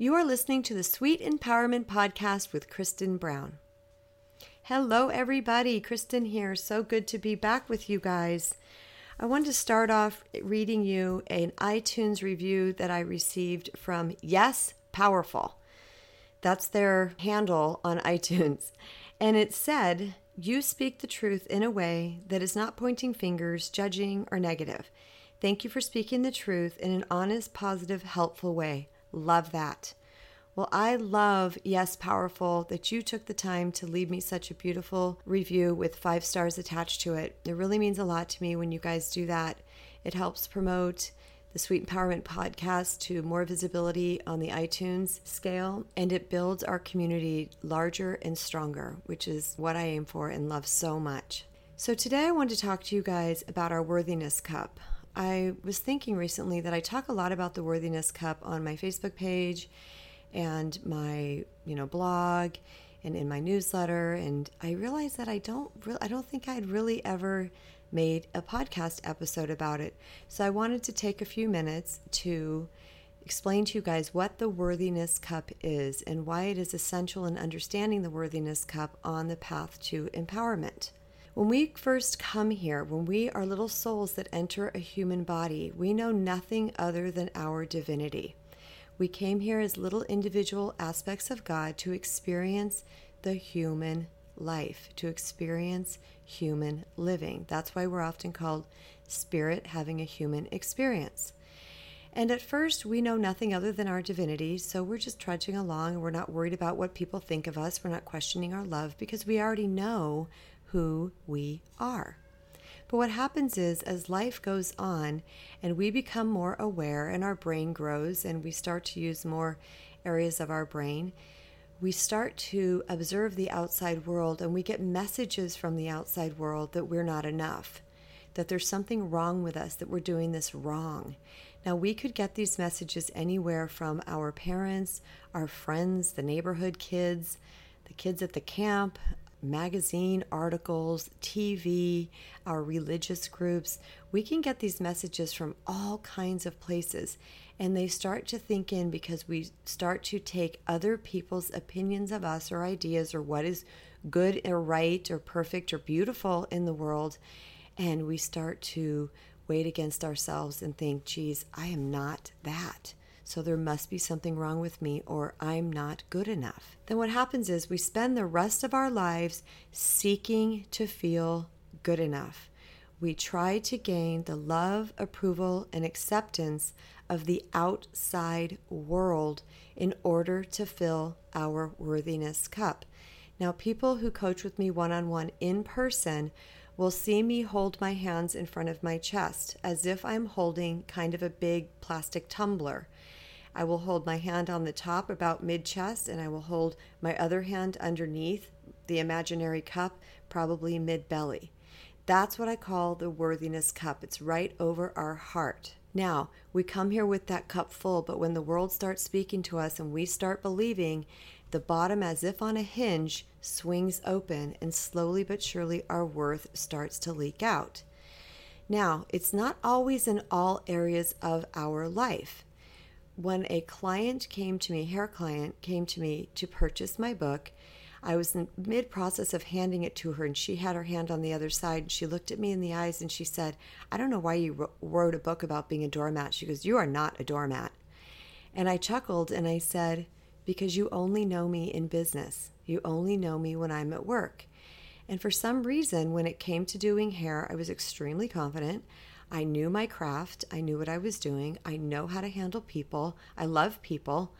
You are listening to the Sweet Empowerment Podcast with Kristen Brown. Hello, everybody. Kristen here. So good to be back with you guys. I wanted to start off reading you an iTunes review that I received from Yes Powerful. That's their handle on iTunes. And it said, You speak the truth in a way that is not pointing fingers, judging, or negative. Thank you for speaking the truth in an honest, positive, helpful way. Love that. Well, I love Yes Powerful that you took the time to leave me such a beautiful review with five stars attached to it. It really means a lot to me when you guys do that. It helps promote the Sweet Empowerment podcast to more visibility on the iTunes scale, and it builds our community larger and stronger, which is what I aim for and love so much. So, today I want to talk to you guys about our worthiness cup. I was thinking recently that I talk a lot about the worthiness cup on my Facebook page and my, you know, blog and in my newsletter and I realized that I don't re- I don't think I'd really ever made a podcast episode about it. So I wanted to take a few minutes to explain to you guys what the worthiness cup is and why it is essential in understanding the worthiness cup on the path to empowerment. When we first come here, when we are little souls that enter a human body, we know nothing other than our divinity. We came here as little individual aspects of God to experience the human life, to experience human living. That's why we're often called spirit having a human experience. And at first, we know nothing other than our divinity, so we're just trudging along and we're not worried about what people think of us. We're not questioning our love because we already know who we are. But what happens is, as life goes on and we become more aware and our brain grows and we start to use more areas of our brain, we start to observe the outside world and we get messages from the outside world that we're not enough, that there's something wrong with us, that we're doing this wrong. Now, we could get these messages anywhere from our parents, our friends, the neighborhood kids, the kids at the camp, magazine articles, TV, our religious groups. We can get these messages from all kinds of places and they start to think in because we start to take other people's opinions of us or ideas or what is good or right or perfect or beautiful in the world and we start to wait against ourselves and think, geez, I am not that. So there must be something wrong with me, or I'm not good enough. Then what happens is we spend the rest of our lives seeking to feel good enough. We try to gain the love, approval, and acceptance of the outside world in order to fill our worthiness cup. Now, people who coach with me one on one in person will see me hold my hands in front of my chest as if I'm holding kind of a big plastic tumbler. I will hold my hand on the top about mid chest, and I will hold my other hand underneath the imaginary cup, probably mid belly. That's what I call the worthiness cup. It's right over our heart. Now, we come here with that cup full, but when the world starts speaking to us and we start believing, the bottom, as if on a hinge, swings open, and slowly but surely our worth starts to leak out. Now, it's not always in all areas of our life. When a client came to me, hair client came to me to purchase my book, I was in mid process of handing it to her, and she had her hand on the other side. And she looked at me in the eyes and she said, I don't know why you wrote a book about being a doormat. She goes, You are not a doormat. And I chuckled and I said, Because you only know me in business. You only know me when I'm at work. And for some reason, when it came to doing hair, I was extremely confident. I knew my craft. I knew what I was doing. I know how to handle people. I love people.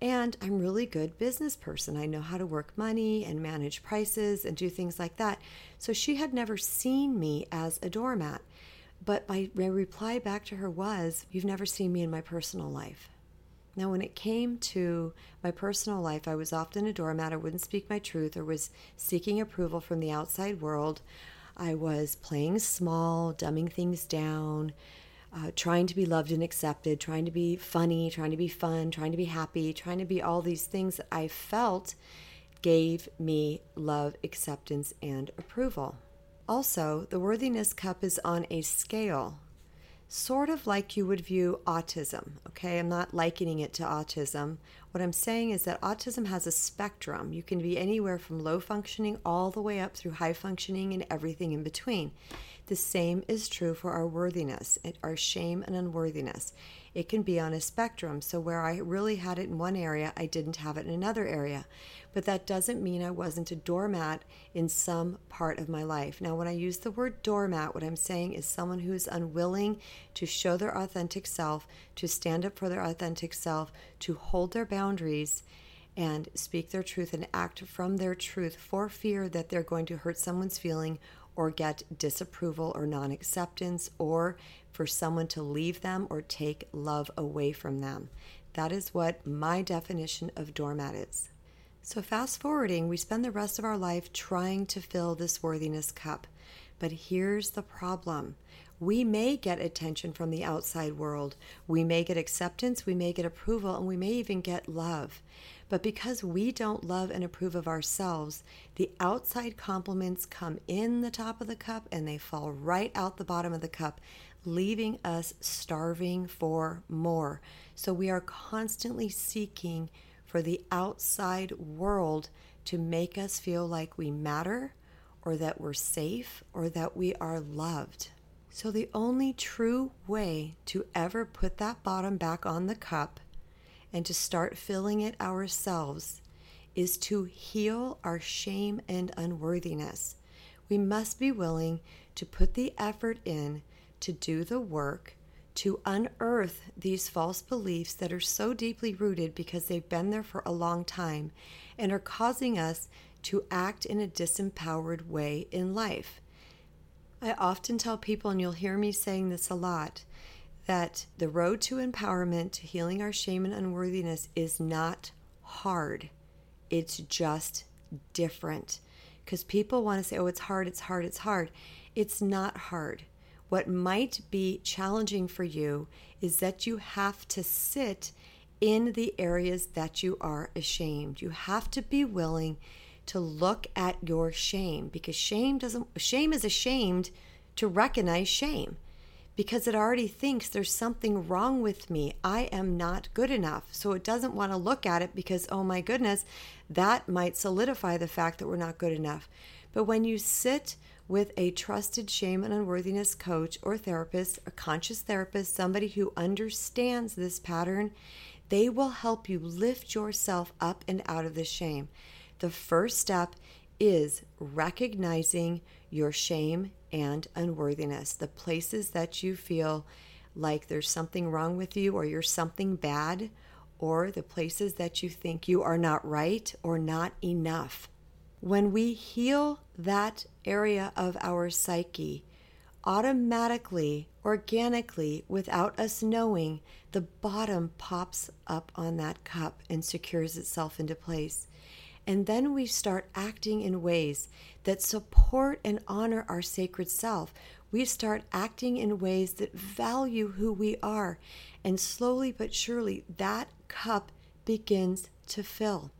And I'm really good business person. I know how to work money and manage prices and do things like that. So she had never seen me as a doormat. But my, reply back to her was, You've never seen me in my personal life. Now, when it came to my personal life, I was often a doormat. I wouldn't speak my truth or was seeking approval from the outside world. I was playing small, dumbing things down, uh, trying to be loved and accepted, trying to be funny, trying to be fun, trying to be happy, trying to be all these things that I felt gave me love, acceptance, and approval. Also, the worthiness cup is on a scale. Sort of like you would view autism. Okay, I'm not likening it to autism. What I'm saying is that autism has a spectrum. You can be anywhere from low functioning all the way up through high functioning and everything in between. The same is true for our worthiness, our shame and unworthiness. It can be on a spectrum. So, where I really had it in one area, I didn't have it in another area. But that doesn't mean I wasn't a doormat in some part of my life. Now, when I use the word doormat, what I'm saying is someone who is unwilling to show their authentic self, to stand up for their authentic self, to hold their boundaries and speak their truth and act from their truth for fear that they're going to hurt someone's feeling or get disapproval or non acceptance or for someone to leave them or take love away from them. That is what my definition of doormat is. So, fast forwarding, we spend the rest of our life trying to fill this worthiness cup. But here's the problem we may get attention from the outside world, we may get acceptance, we may get approval, and we may even get love. But because we don't love and approve of ourselves, the outside compliments come in the top of the cup and they fall right out the bottom of the cup, leaving us starving for more. So we are constantly seeking for the outside world to make us feel like we matter or that we're safe or that we are loved. So the only true way to ever put that bottom back on the cup and to start filling it ourselves is to heal our shame and unworthiness. We must be willing to put the effort in to do the work to unearth these false beliefs that are so deeply rooted because they've been there for a long time and are causing us to act in a disempowered way in life. I often tell people, and you'll hear me saying this a lot, that the road to empowerment, to healing our shame and unworthiness, is not hard. It's just different. Because people want to say, oh, it's hard, it's hard, it's hard. It's not hard. What might be challenging for you is that you have to sit in the areas that you are ashamed. You have to be willing to look at your shame because shame doesn't shame is ashamed to recognize shame because it already thinks there's something wrong with me. I am not good enough. So it doesn't want to look at it because, oh my goodness, that might solidify the fact that we're not good enough. But when you sit with a trusted shame and unworthiness coach or therapist, a conscious therapist, somebody who understands this pattern, they will help you lift yourself up and out of the shame. The first step is recognizing your shame and unworthiness, the places that you feel like there's something wrong with you or you're something bad, or the places that you think you are not right or not enough. When we heal that area of our psyche, automatically, organically, without us knowing, the bottom pops up on that cup and secures itself into place. And then we start acting in ways that support and honor our sacred self. We start acting in ways that value who we are. And slowly but surely, that cup begins to fill.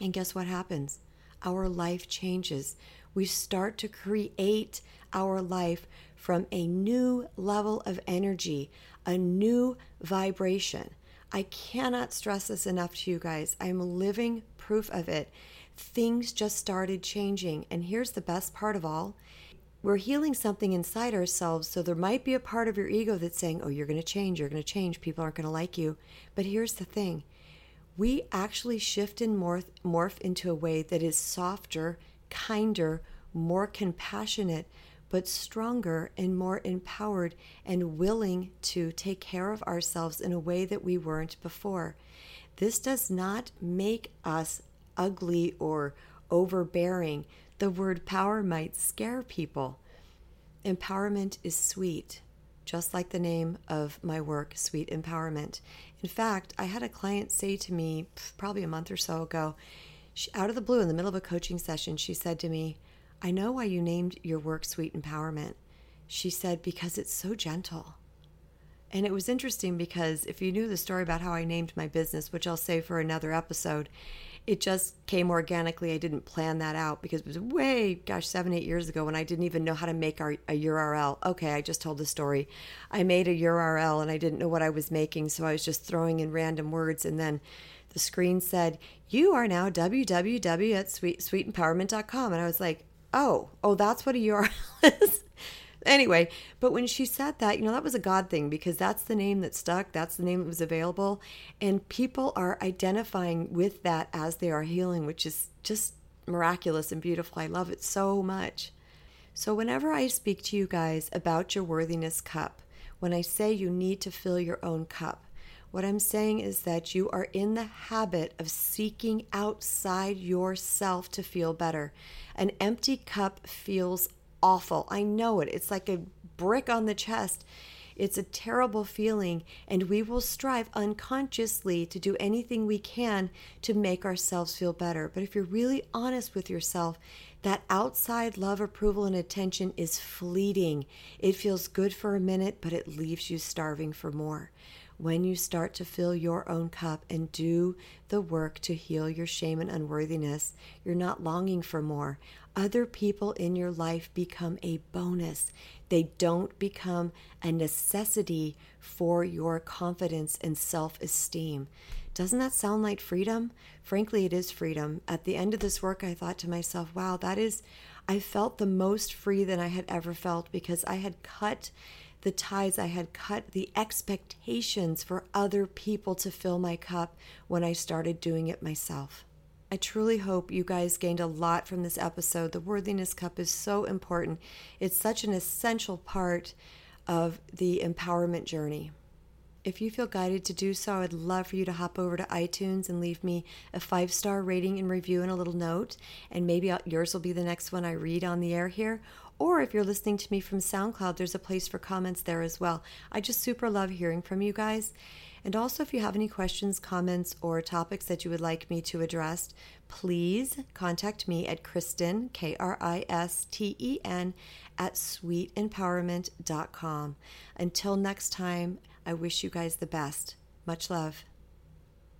And guess what happens? Our life changes. We start to create our life from a new level of energy, a new vibration. I cannot stress this enough to you guys. I'm living proof of it. Things just started changing. And here's the best part of all we're healing something inside ourselves. So there might be a part of your ego that's saying, oh, you're going to change, you're going to change, people aren't going to like you. But here's the thing we actually shift and morph, morph into a way that is softer, kinder, more compassionate, but stronger and more empowered and willing to take care of ourselves in a way that we weren't before. This does not make us ugly or overbearing. The word power might scare people. Empowerment is sweet, just like the name of my work, Sweet Empowerment. In fact, I had a client say to me probably a month or so ago, she, out of the blue in the middle of a coaching session, she said to me, I know why you named your work Sweet Empowerment. She said, because it's so gentle. And it was interesting because if you knew the story about how I named my business, which I'll say for another episode, it just came organically. I didn't plan that out because it was way, gosh, seven, eight years ago when I didn't even know how to make our, a URL. Okay, I just told the story. I made a URL and I didn't know what I was making, so I was just throwing in random words. And then the screen said, You are now www at sweet, sweetempowerment.com. And I was like, Oh, oh, that's what a URL is anyway, but when she said that, you know, that was a God thing because that's the name that stuck. That's the name that was available. And people are identifying with that as they are healing, which is just miraculous and beautiful. I love it so much. So, whenever I speak to you guys about your worthiness cup, when I say you need to fill your own cup, what I'm saying is that you are in the habit of seeking outside yourself to feel better. An empty cup feels awful. I know it. It's like a brick on the chest. It's a terrible feeling, and we will strive unconsciously to do anything we can to make ourselves feel better. But if you're really honest with yourself, that outside love, approval, and attention is fleeting. It feels good for a minute, but it leaves you starving for more when you start to fill your own cup and do the work to heal your shame and unworthiness, you're not longing for more. Other people in your life become a bonus. They don't become a necessity for your confidence and self esteem. Doesn't that sound like freedom? Frankly, it is freedom. At the end of this work, I thought to myself, wow, that is, I felt the most free than I had ever felt because I had cut the ties I had cut, the expectations for other people to fill my cup when I started doing it myself. I truly hope you guys gained a lot from this episode. The Worthiness Cup is so important, it's such an essential part of the empowerment journey. If you feel guided to do so, I would love for you to hop over to iTunes and leave me a five star rating and review and a little note. And maybe yours will be the next one I read on the air here. Or if you're listening to me from SoundCloud, there's a place for comments there as well. I just super love hearing from you guys. And also, if you have any questions, comments, or topics that you would like me to address, please contact me at Kristen, K R I S T E N, at sweetempowerment.com. Until next time, I wish you guys the best. Much love.